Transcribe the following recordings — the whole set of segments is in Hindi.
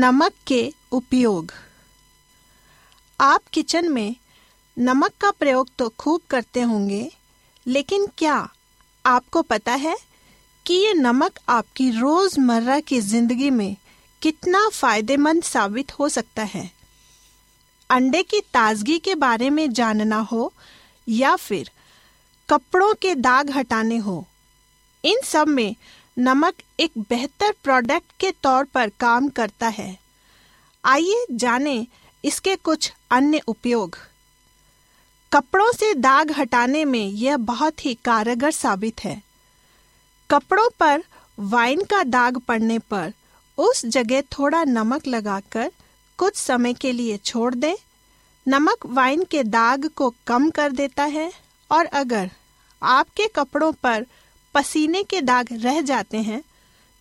नमक के उपयोग। आप किचन में नमक का प्रयोग तो खूब करते होंगे, लेकिन क्या आपको पता है कि ये नमक आपकी रोज़मर्रा की ज़िंदगी में कितना फ़ायदेमंद साबित हो सकता है? अंडे की ताजगी के बारे में जानना हो या फिर कपड़ों के दाग हटाने हो, इन सब में नमक एक बेहतर प्रोडक्ट के तौर पर काम करता है। आइए जानें इसके कुछ अन्य उपयोग। कपड़ों से दाग हटाने में यह बहुत ही कारगर साबित है। कपड़ों पर वाइन का दाग पड़ने पर उस जगह थोड़ा नमक लगाकर कुछ समय के लिए छोड़ दें। नमक वाइन के दाग को कम कर देता है और अगर आपके कपड़ों पर पसीने के दाग रह जाते हैं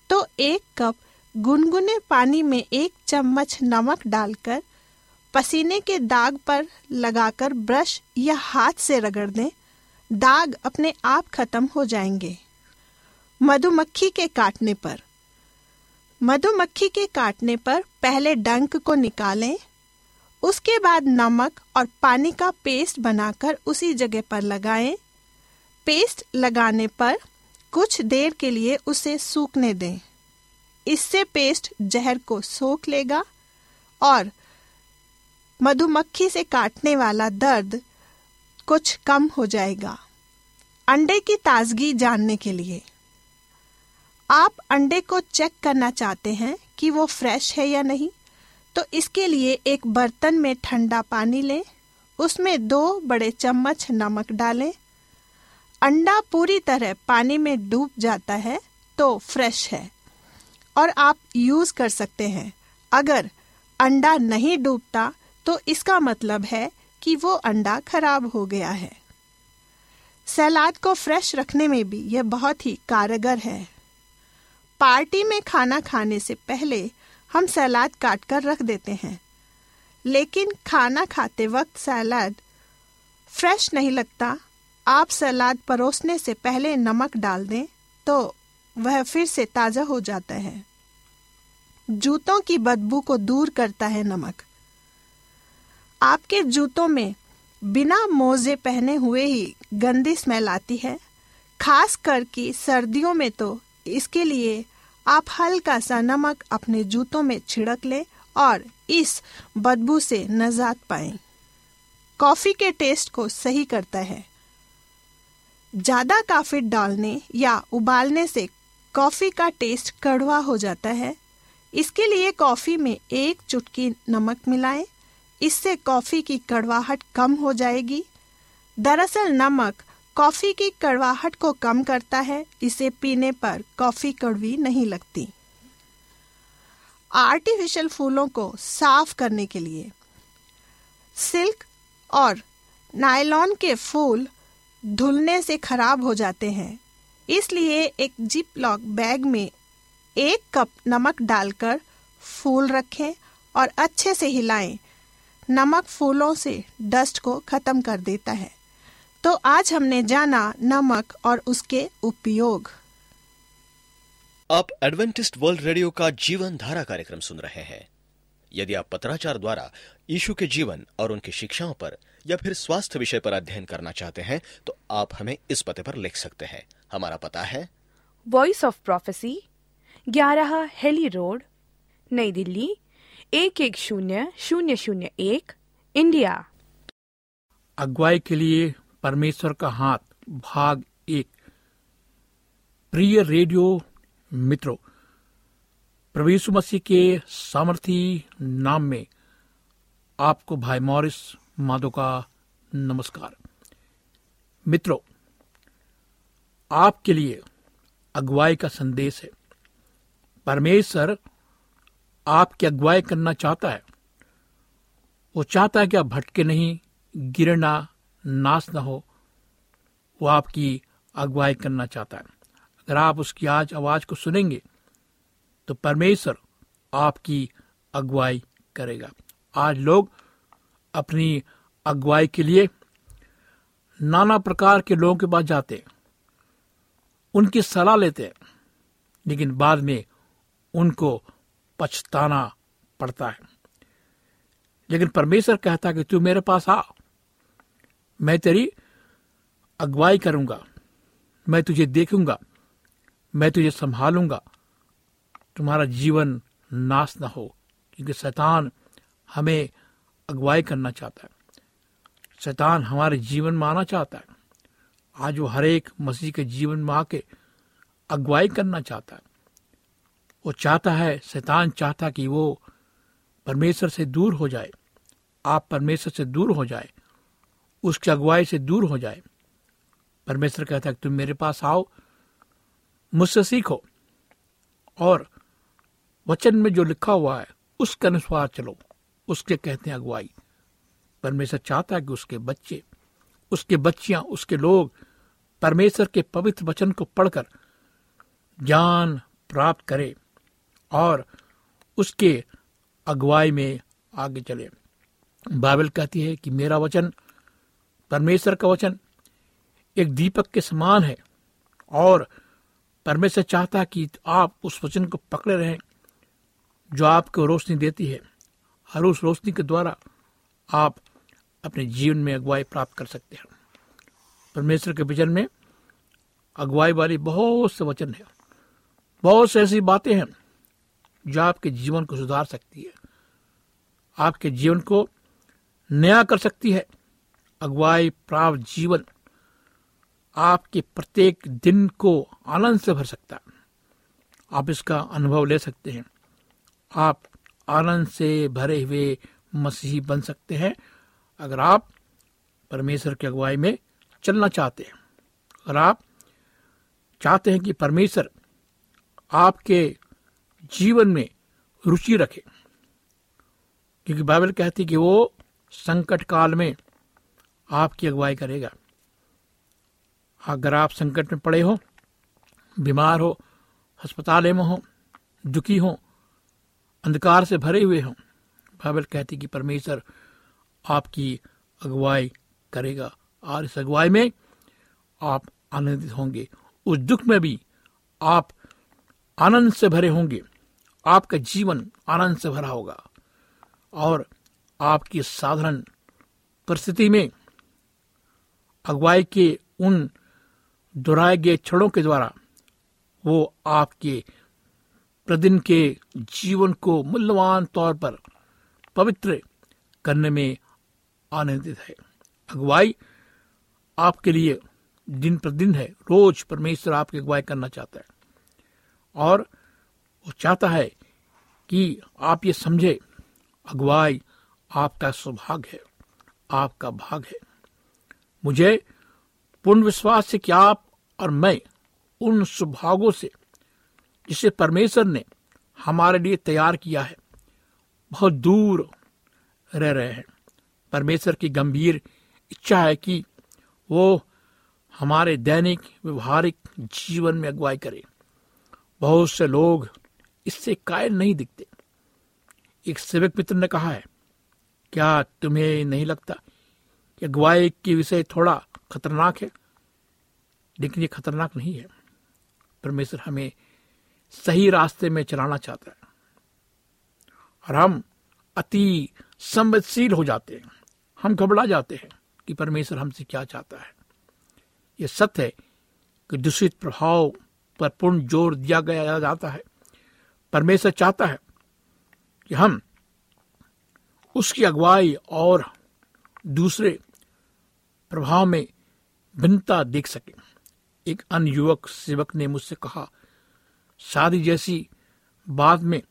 तो एक कप गुनगुने पानी में एक चम्मच नमक डालकर पसीने के दाग पर लगाकर ब्रश या हाथ से रगड़ दें। दाग अपने आप खत्म हो जाएँगे। मधुमक्खी के काटने पर। मधुमक्खी के काटने पर पहले डंक को निकालें, उसके बाद नमक और पानी का पेस्ट बनाकर उसी जगह पर लगाएँ। पेस्ट लगाने पर कुछ देर के लिए उसे सूखने दें। इससे पेस्ट जहर को सोख लेगा और मधुमक्खी से काटने वाला दर्द कुछ कम हो जाएगा। अंडे की ताजगी जानने के लिए। आप अंडे को चेक करना चाहते हैं कि वो फ्रेश है या नहीं तो इसके लिए एक बर्तन में ठंडा पानी लें, उसमें दो बड़े चम्मच नमक डालें अंडा पूरी तरह पानी में डूब जाता है तो फ्रेश है। और आप यूज़ कर सकते हैं। अगर अंडा नहीं डूबता तो इसका मतलब है कि वो अंडा खराब हो गया है। सलाद को फ्रेश रखने में भी यह बहुत ही कारगर है। पार्टी में खाना खाने से पहले हम सलाद काट कर रख देते हैं। लेकिन खाना खाते वक्त सलाद फ्रेश नहीं लगता आप सलाद परोसने से पहले नमक डाल दें तो वह फिर से ताज़ा हो जाता है। जूतों की बदबू को दूर करता है नमक। आपके जूतों में बिना मोजे पहने हुए ही गंदी स्मेल आती है। खास कर कि सर्दियों में तो इसके लिए आप हल्का सा नमक अपने जूतों में छिड़क लें और इस बदबू से नजात पाएँ। कॉफ़ी के टेस्ट को सही करता है। ज़्यादा काफ़ी डालने या उबालने से कॉफ़ी का टेस्ट कड़वा हो जाता है। इसके लिए कॉफ़ी में एक चुटकी नमक मिलाएँ। इससे कॉफ़ी की कड़वाहट कम हो जाएगी। दरअसल नमक कॉफ़ी की कड़वाहट को कम करता है, इसे पीने पर कॉफ़ी कड़वी नहीं लगती। आर्टिफिशियल फूलों को साफ़ करने के लिए सिल्क और नायलॉन के फूल धुलने से खराब हो जाते हैं। इसलिए एक जिप लॉक बैग में एक कप नमक डालकर फूल रखें और अच्छे से हिलाएँ। नमक फूलों से डस्ट को खत्म कर देता है। तो आज हमने जाना नमक और उसके उपयोग। आप एडवेंटिस्ट वर्ल्ड रेडियो का जीवन धारा कार्यक्रम सुन रहे हैं। यदि आप पत्राचार द्वारा यीशु के जीवन और उनकी शिक्षाओं पर या फिर स्वास्थ्य विषय पर अध्ययन करना चाहते हैं तो आप हमें इस पते पर लिख सकते हैं। हमारा पता है। वॉइस ऑफ़ प्रोफेसी ग्यारह हेली रोड नई दिल्ली एक एक शून्य शून्य शून्य एक इंडिया। अगुवाई के लिए परमेश्वर का हाथ भाग एक। प्रिय रेडियो मित्रों प्रभु यीशु मसीह के सामर्थी नाम में आपको भाई मॉरिस माधो का नमस्कार। मित्रों, आपके लिए अगुवाई का संदेश है। परमेश्वर आपकी अगुवाई करना चाहता है। वो चाहता है कि आप भटके नहीं गिरना नाश न हो। वो आपकी अगुवाई करना चाहता है। अगर आप उसकी आज आवाज़ को सुनेंगे तो परमेश्वर आपकी अगुवाई करेगा। आज लोग अपनी अगुवाई के लिए नाना प्रकार के लोगों के पास जाते, उनकी सलाह लेते, लेकिन बाद में उनको पछताना पड़ता है। लेकिन परमेश्वर कहता कि तू मेरे पास आ, मैं तेरी अगुवाई करूँगा, मैं तुझे देखूँगा, मैं तुझे संभालूँगा। तुम्हारा जीवन नाश न हो, क्योंकि शैतान हमें अगुवाई करना चाहता है। शैतान हमारे जीवन में आना चाहता है। आज वो हर एक मसीह के जीवन में आके अगुवाई करना चाहता है। वो चाहता है, शैतान चाहता कि वो परमेश्वर से दूर हो जाए। आप परमेश्वर से दूर हो जाए। उसकी अगुवाई से दूर हो जाए। परमेश्वर कहता है कि तुम मेरे पास आओ, मुझसे सीखो। और वचन में जो लिखा हुआ है, उसके अनुसार चलो। उसके कहते हैं, अगुवाई, परमेश्वर चाहता है कि उसके बच्चे, उसके बच्चियाँ, उसके लोग परमेश्वर के पवित्र वचन को पढ़कर ज्ञान प्राप्त करे और उसके अगुवाई में आगे चले। बाइबल कहती है कि मेरा वचन, परमेश्वर का वचन एक दीपक के समान है और परमेश्वर चाहता कि आप उस वचन को पकड़े रहें जो आपको रोशनी देती है। और उस रोशनी के द्वारा आप अपने जीवन में अगुवाई प्राप्त कर सकते हैं। परमेश्वर के वचन में अगुवाई वाली बहुत से वचन है। बहुत से ऐसी बातें हैं जो आपके जीवन को सुधार सकती है। आपके जीवन को नया कर सकती है। अगुवाई प्राप्त जीवन आपके प्रत्येक दिन को आनंद से भर सकता है। आप इसका अनुभव ले सकते हैं। आप आनंद से भरे हुए मसीही बन सकते हैं। अगर आप परमेश्वर की अगुवाई में चलना चाहते हैं, अगर आप चाहते हैं कि परमेश्वर आपके जीवन में रुचि रखे, क्योंकि बाइबल कहती कि वो संकट काल में आपकी अगुवाई करेगा। अगर आप संकट में पड़े हो, बीमार हो, अस्पताल में हो, दुखी हो अंधकार से भरे हुए हो। बाइबल कहती कि परमेश्वर आपकी अगुवाई करेगा और इस अगुवाई में आप आनंदित होंगे। उस दुख में भी आप आनंद से भरे होंगे। आपका जीवन आनंद से भरा होगा और आपकी साधारण परिस्थिति में अगुवाई के उन दोहराए गए क्षणों के द्वारा वो आपके प्रतिदिन के जीवन को मूल्यवान तौर पर पवित्र करने में आनंदित है। अगुवाई आपके लिए दिन प्रतिदिन है। रोज परमेश्वर आपकी अगुवाई करना चाहता है। और वो चाहता है कि आप ये समझे, अगुवाई आपका सौभाग्य है, आपका भाग है। मुझे पूर्ण विश्वास है कि आप और मैं उन सुभागों से जिसे परमेश्वर ने हमारे लिए तैयार किया है। बहुत दूर रह रहे हैं। परमेश्वर की गंभीर इच्छा है कि वो हमारे दैनिक, व्यवहारिक जीवन में अगुवाई करे। बहुत से लोग इससे कायल नहीं दिखते। एक सेवक मित्र ने कहा है, क्या तुम्हें नहीं लगता कि अगुवाई के विषय थोड़ा खतरनाक है? लेकिन ये खतरनाक नहीं है। परमेश्वर हमें सही रास्ते में चलाना चाहता है। और हम अति संवेदनशील हो जाते हैं। हम घबरा जाते हैं कि परमेश्वर हमसे क्या चाहता है। यह सत्य है कि दूषित प्रभाव पर पूर्ण ज़ोर दिया गया जाता है। परमेश्वर चाहता है कि हम उसकी अगुवाई और दूसरे प्रभाव में भिन्नता देख सके। एक अन्य युवक सेवक ने मुझसे कहा शादी जैसी बात में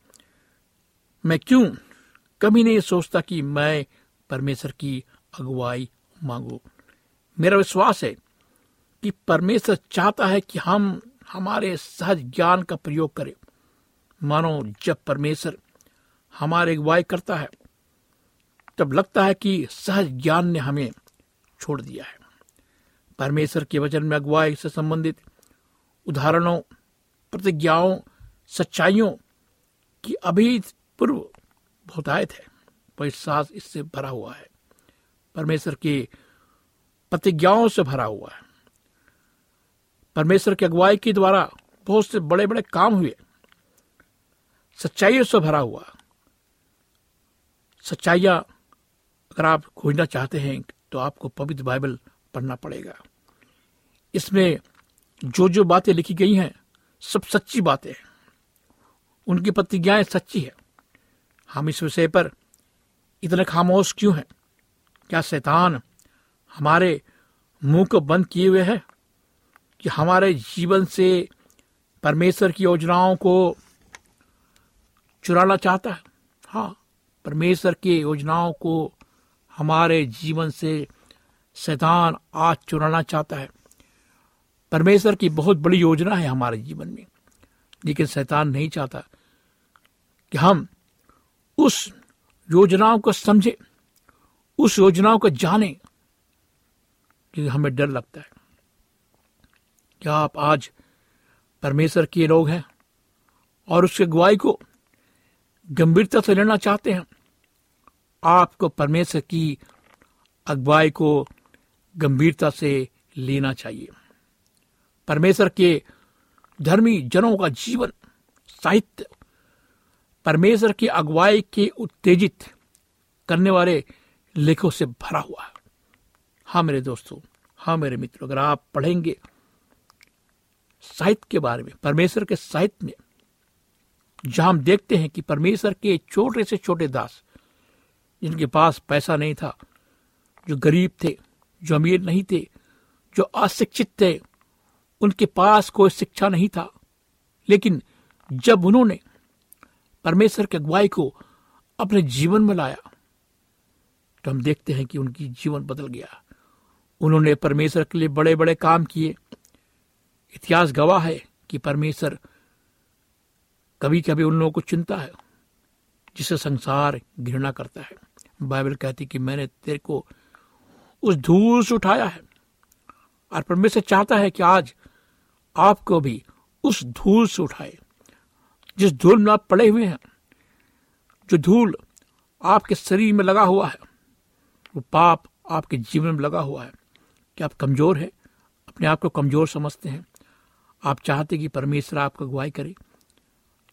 मैं क्यों कभी नहीं सोचता कि मैं परमेश्वर की अगुवाई मांगू। मेरा विश्वास है कि परमेश्वर चाहता है कि हम हमारे सहज ज्ञान का प्रयोग करें। मानो जब परमेश्वर हमारे अगुवाई करता है, तब लगता है कि सहज ज्ञान ने हमें छोड़ दिया है। परमेश्वर के वचन में अगुवाई से संबंधित उदाहरणों प्रतिज्ञाओं, सच्चाइयों की अभी पूर्व बहुतायत है। विश्वास इससे भरा हुआ है। परमेश्वर की प्रतिज्ञाओं से भरा हुआ है। परमेश्वर की अगुवाई के द्वारा बहुत से बड़े बड़े काम हुए। सच्चाइयों से भरा हुआ। सच्चाइया अगर आप खोजना चाहते हैं तो आपको पवित्र बाइबल पढ़ना पड़ेगा। इसमें जो जो बातें लिखी गई हैं सब सच्ची बातें हैं। उनकी प्रतिज्ञाएँ सच्ची है। हम इस विषय पर इतने खामोश क्यों हैं? क्या शैतान हमारे मुँह को बंद किए हुए है कि हमारे जीवन से परमेश्वर की योजनाओं को चुराना चाहता है? हाँ परमेश्वर की योजनाओं को हमारे जीवन से शैतान आज चुराना चाहता है। परमेश्वर की बहुत बड़ी योजना है हमारे जीवन में। लेकिन शैतान नहीं चाहता कि हम उस योजनाओं को समझे, उस योजनाओं को जाने हमें डर लगता है। क्या आप आज परमेश्वर के लोग हैं और उसके अगुवाई को गंभीरता से लेना चाहते हैं? आपको परमेश्वर की अगुवाई को गंभीरता से लेना चाहिए। परमेश्वर के धर्मी जनों का जीवन, साहित्य, परमेश्वर की अगुवाई के उत्तेजित करने वाले लेखों से भरा हुआ है। हाँ मेरे दोस्तों हाँ मेरे मित्रों, अगर आप पढ़ेंगे साहित्य के बारे में, परमेश्वर के साहित्य में, जहाँ हम देखते हैं कि परमेश्वर के छोटे से छोटे दास, जिनके पास पैसा नहीं था, जो गरीब थे, जो अमीर नहीं थे, जो अशिक्षित थे उनके पास कोई शिक्षा नहीं था। लेकिन जब उन्होंने परमेश्वर के अगुवाई को अपने जीवन में लाया तो हम देखते हैं कि उनकी जीवन बदल गया। उन्होंने परमेश्वर के लिए बड़े बड़े काम किए। इतिहास गवाह है कि परमेश्वर कभी कभी उन लोगों को चिंता है, जिसे संसार घृणा करता है। बाइबल कहती कि मैंने तेरे को उस धूल से उठाया है और परमेश्वर चाहता है कि आज आपको भी उस धूल से उठाए, जिस धूल में आप पड़े हुए हैं, जो धूल आपके शरीर में लगा हुआ है, वो पाप आपके जीवन में लगा हुआ है। कि आप कमज़ोर हैं? अपने आप को कमज़ोर समझते हैं। आप चाहते कि परमेश्वर आपको अगुवाई करे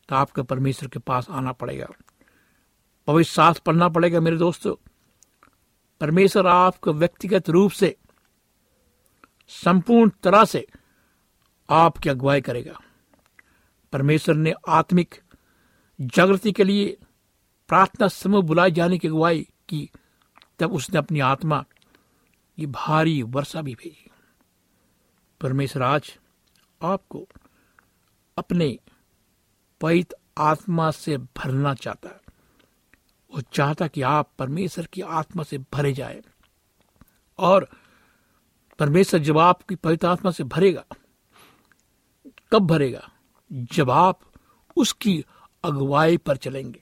तो आपको परमेश्वर के पास आना पड़ेगा। पवित्र साथ पढ़ना पड़ेगा, मेरे दोस्तों। परमेश्वर आपको व्यक्तिगत रूप से, संपूर्ण तरह से आपकी अगुवाई करेगा। परमेश्वर ने आत्मिक जागृति के लिए प्रार्थना समूह बुलाए जाने की अगुवाई की। तब उसने अपनी आत्मा की भारी वर्षा भी भेजी। परमेश्वर आज आपको अपने पवित आत्मा से भरना चाहता है। वो चाहता कि आप परमेश्वर की आत्मा से भरे जाए। और परमेश्वर जब आपकी पवित्र आत्मा से भरेगा कब भरेगा? जब आप उसकी अगुवाई पर चलेंगे।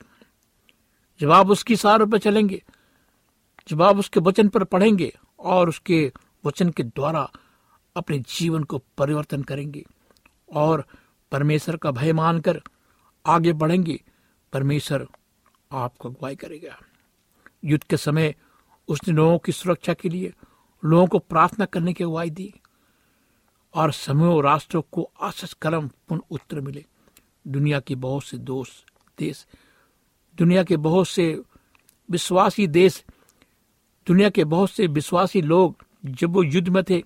जब आप उसकी सारों पर चलेंगे, जब आप उसके वचन पर पढ़ेंगे और उसके वचन के द्वारा अपने जीवन को परिवर्तन करेंगे और परमेश्वर का भय मानकर आगे बढ़ेंगे, परमेश्वर आपको अगुवाई करेगा। युद्ध के समय उसने लोगों की सुरक्षा के लिए, लोगों को प्रार्थना करने की अगुवाई दी। और समूह राष्ट्रों को आशीष कलम पुनः उत्तर मिले। दुनिया के बहुत से दोस्त देश, दुनिया के बहुत से विश्वासी देश, दुनिया के बहुत से विश्वासी लोग जब वो युद्ध में थे,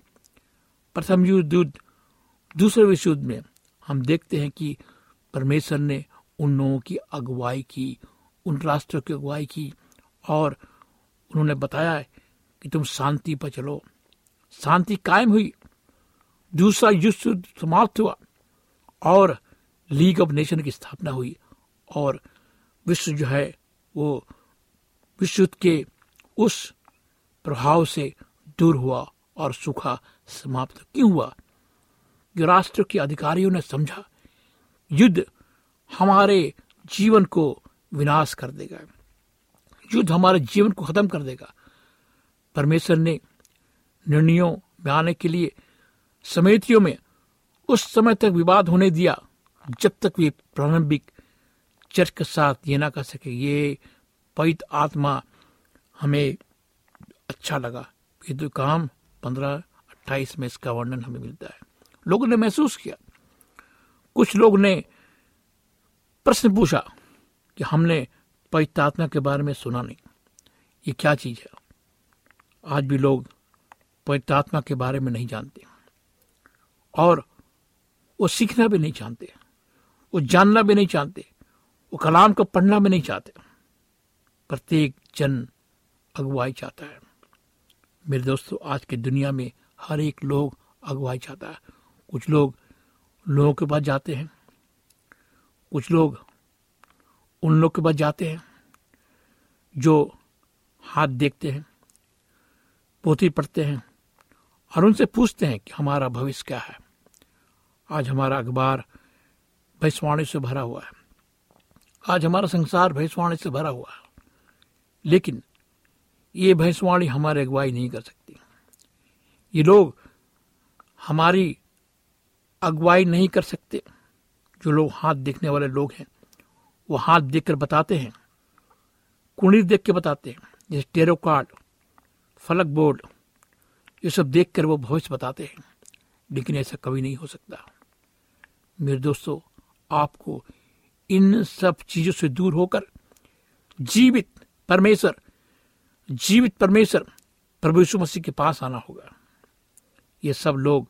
प्रथम युद्ध युद्ध दूसरे विश्व युद्ध में, हम देखते हैं कि परमेश्वर ने उन लोगों की अगुवाई की, उन राष्ट्रों की अगुवाई की और उन्होंने बताया कि तुम शांति पर चलो। शांति कायम हुई दूसरा युद्ध समाप्त हुआ और लीग ऑफ़ नेशन की स्थापना हुई और विश्व जो है वो विश्व के उस प्रभाव से दूर हुआ और सूखा समाप्त क्यों हुआ? कि राष्ट्र के अधिकारियों ने समझा, युद्ध हमारे जीवन को विनाश कर देगा। युद्ध हमारे जीवन को खत्म कर देगा। परमेश्वर ने निर्णयों में आने के लिए समितियों में उस समय तक विवाद होने दिया, जब तक वे प्रारंभिक चर्च के साथ ये ना कर सके, ये पवित्र आत्मा हमें अच्छा लगा। ये तो काम पंद्रह, अट्ठाईस में इसका वर्णन हमें मिलता है। लोगों ने महसूस किया। कुछ लोग ने प्रश्न पूछा कि हमने पवित्र आत्मा के बारे में सुना नहीं। ये क्या चीज़ है? आज भी लोग पवित्र आत्मा के बारे में नहीं जानते। और वो सीखना भी नहीं चाहते, वो जानना भी नहीं चाहते, वो कलाम को पढ़ना भी नहीं चाहते। प्रत्येक जन अगुवाई चाहता है। मेरे दोस्तों, आज की दुनिया में हर एक लोग अगुवाई चाहता है। कुछ लोग लोगों के पास जाते हैं, कुछ लोग उन लोग के पास जाते हैं जो हाथ देखते हैं, पोथी पढ़ते हैं और उनसे पूछते हैं कि हमारा भविष्य क्या है। आज हमारा अखबार भैंसवाणी से भरा हुआ है। आज हमारा संसार भैंसवाणी से भरा हुआ है। लेकिन ये भैंसवाणी हमारी अगुवाई नहीं कर सकती। ये लोग हमारी अगुवाई नहीं कर सकते। जो लोग हाथ देखने वाले लोग हैं, वो हाथ देखकर बताते हैं। कुंडली देख के बताते हैं। जैसे टेरो कार्ड फलक बोर्ड ये सब देख कर वो भविष्य बताते हैं, लेकिन ऐसा कभी नहीं हो सकता। मेरे दोस्तों, आपको इन सब चीज़ों से दूर होकर जीवित परमेश्वर जीवित परमेश्वर प्रभु यीशु मसीह के पास आना होगा। ये सब लोग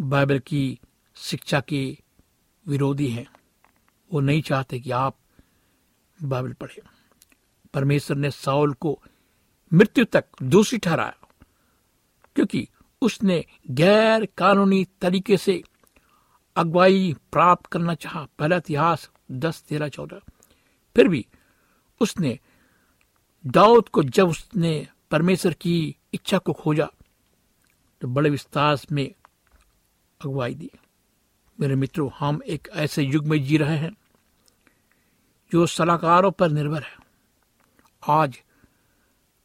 बाइबल की शिक्षा के विरोधी हैं। वो नहीं चाहते कि आप बाइबल पढ़े। परमेश्वर ने साउल को मृत्यु तक दोषी ठहराया। क्योंकि उसने गैर कानूनी तरीके से अगुवाई प्राप्त करना चाहा। पहला इतिहास दस, तेरह, चौदह। फिर भी उसने दाऊद को जब उसने परमेश्वर की इच्छा को खोजा तो बड़े विस्तार में अगुवाई दी। मेरे मित्रों, हम एक ऐसे युग में जी रहे हैं जो सलाहकारों पर निर्भर है। आज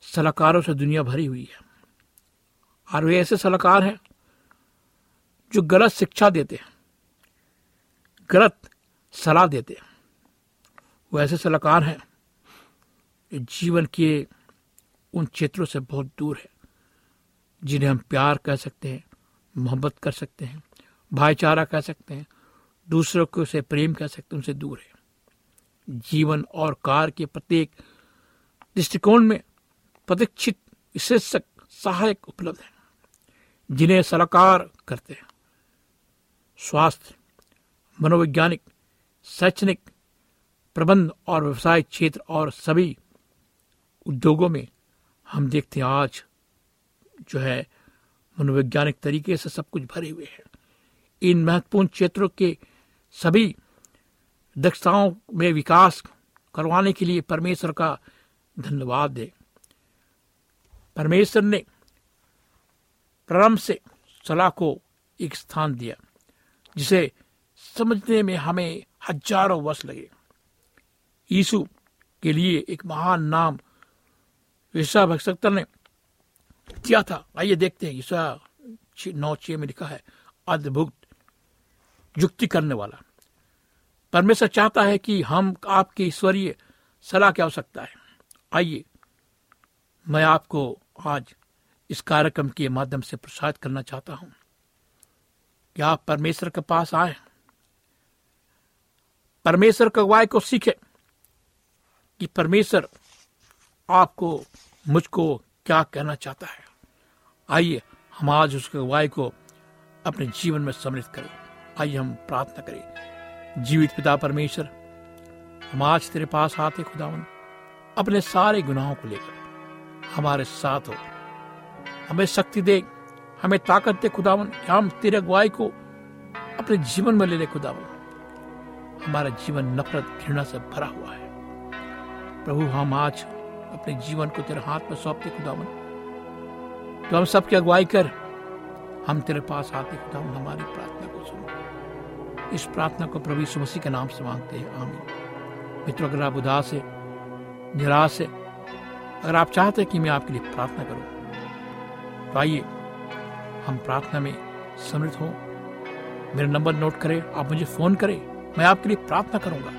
सलाहकारों से दुनिया भरी हुई है। और वे ऐसे सलाहकार हैं जो गलत शिक्षा देते हैं, गलत सलाह देते हैं। वो ऐसे सलाहकार हैं जीवन के उन क्षेत्रों से बहुत दूर है, जिन्हें हम प्यार कह सकते हैं, मोहब्बत कर सकते हैं, भाईचारा कह सकते हैं, दूसरों को से प्रेम कह सकते हैं, उनसे दूर है। जीवन और कार के प्रत्येक दृष्टिकोण में प्रतीक्षित, विशेषक, सहायक उपलब्ध हैं। जिन्हें सलाहकार करते हैं। स्वास्थ्य, मनोवैज्ञानिक, शैक्षणिक, प्रबंध और व्यवसाय क्षेत्र और सभी उद्योगों में हम देखते हैं आज जो है मनोवैज्ञानिक तरीके से सब कुछ भरे हुए हैं। इन महत्वपूर्ण क्षेत्रों के सभी दक्षताओं में विकास करवाने के लिए परमेश्वर का धन्यवाद दे परमेश्वर ने प्रारंभ से सलाह को एक स्थान दिया, जिसे समझने में हमें हज़ारों वर्ष लगे। यीशु के लिए एक महान नाम ईसा भक्सक्तर ने किया था। आइए देखते हैं ईसा नौ छह में लिखा है, अद्भुत युक्ति करने वाला। परमेश्वर चाहता है कि हम आपकी ईश्वरीय सलाह की आवश्यकता है। आइए, मैं आपको आज इस कार्यक्रम के माध्यम से प्रसारित करना चाहता हूँ। कि आप परमेश्वर के पास आए? परमेश्वर के अगुवाई को सीखे कि परमेश्वर आपको, मुझको क्या कहना चाहता है। आइए हम आज उसके अगुवाई को अपने जीवन में सम्मिलित करें। आइए हम प्रार्थना करें। जीवित पिता परमेश्वर, हम आज तेरे पास आते खुदावन। अपने सारे गुनाहों को लेकर, हमारे साथ हो। हमें शक्ति दे, हमें ताकत दे खुदावन। हम तेरे अगुवाई को अपने जीवन में ले ले खुदावन। हमारा जीवन नफरत, घृणा से भरा हुआ है। प्रभु, हम आज अपने जीवन को तेरे हाथ में सौंपते खुदावन। तो हम सबकी अगुवाई कर। हम तेरे पास आते खुदावन, हमारी प्रार्थना को सुनो। इस प्रार्थना को प्रभु यीशु मसीह के नाम से मांगते हैं। आमीन। मित्रों, अगर आप उदास है, निराश है, अगर आप चाहते हैं कि मैं आपके लिए प्रार्थना करूँ तो आइए, हम प्रार्थना में सम्मिलित हों। मेरा नंबर नोट करें, आप मुझे फ़ोन करें, मैं आपके लिए प्रार्थना करूँगा।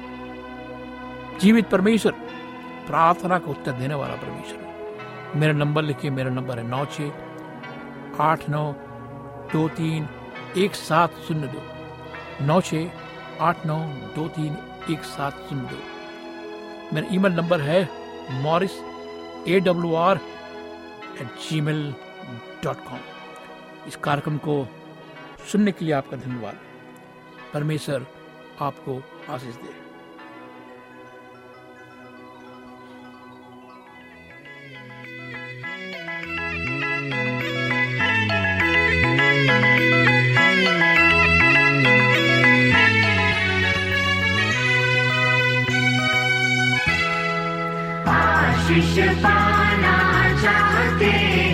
जीवित परमेश्वर, प्रार्थना का उत्तर देने वाला परमेश्वर। मेरा नंबर लिखिए, मेरा नंबर है नौ छ आठ नौ दो तीन एक सात शून्य दो। नौ छ आठ नौ दो तीन एक सात शून्य दो। मेरा ईमेल नंबर है Morris A W R at Gmail dot com इस कार्यक्रम को सुनने के लिए आपका धन्यवाद। परमेश्वर आपको आशीष दे। आशीष पाना चाहते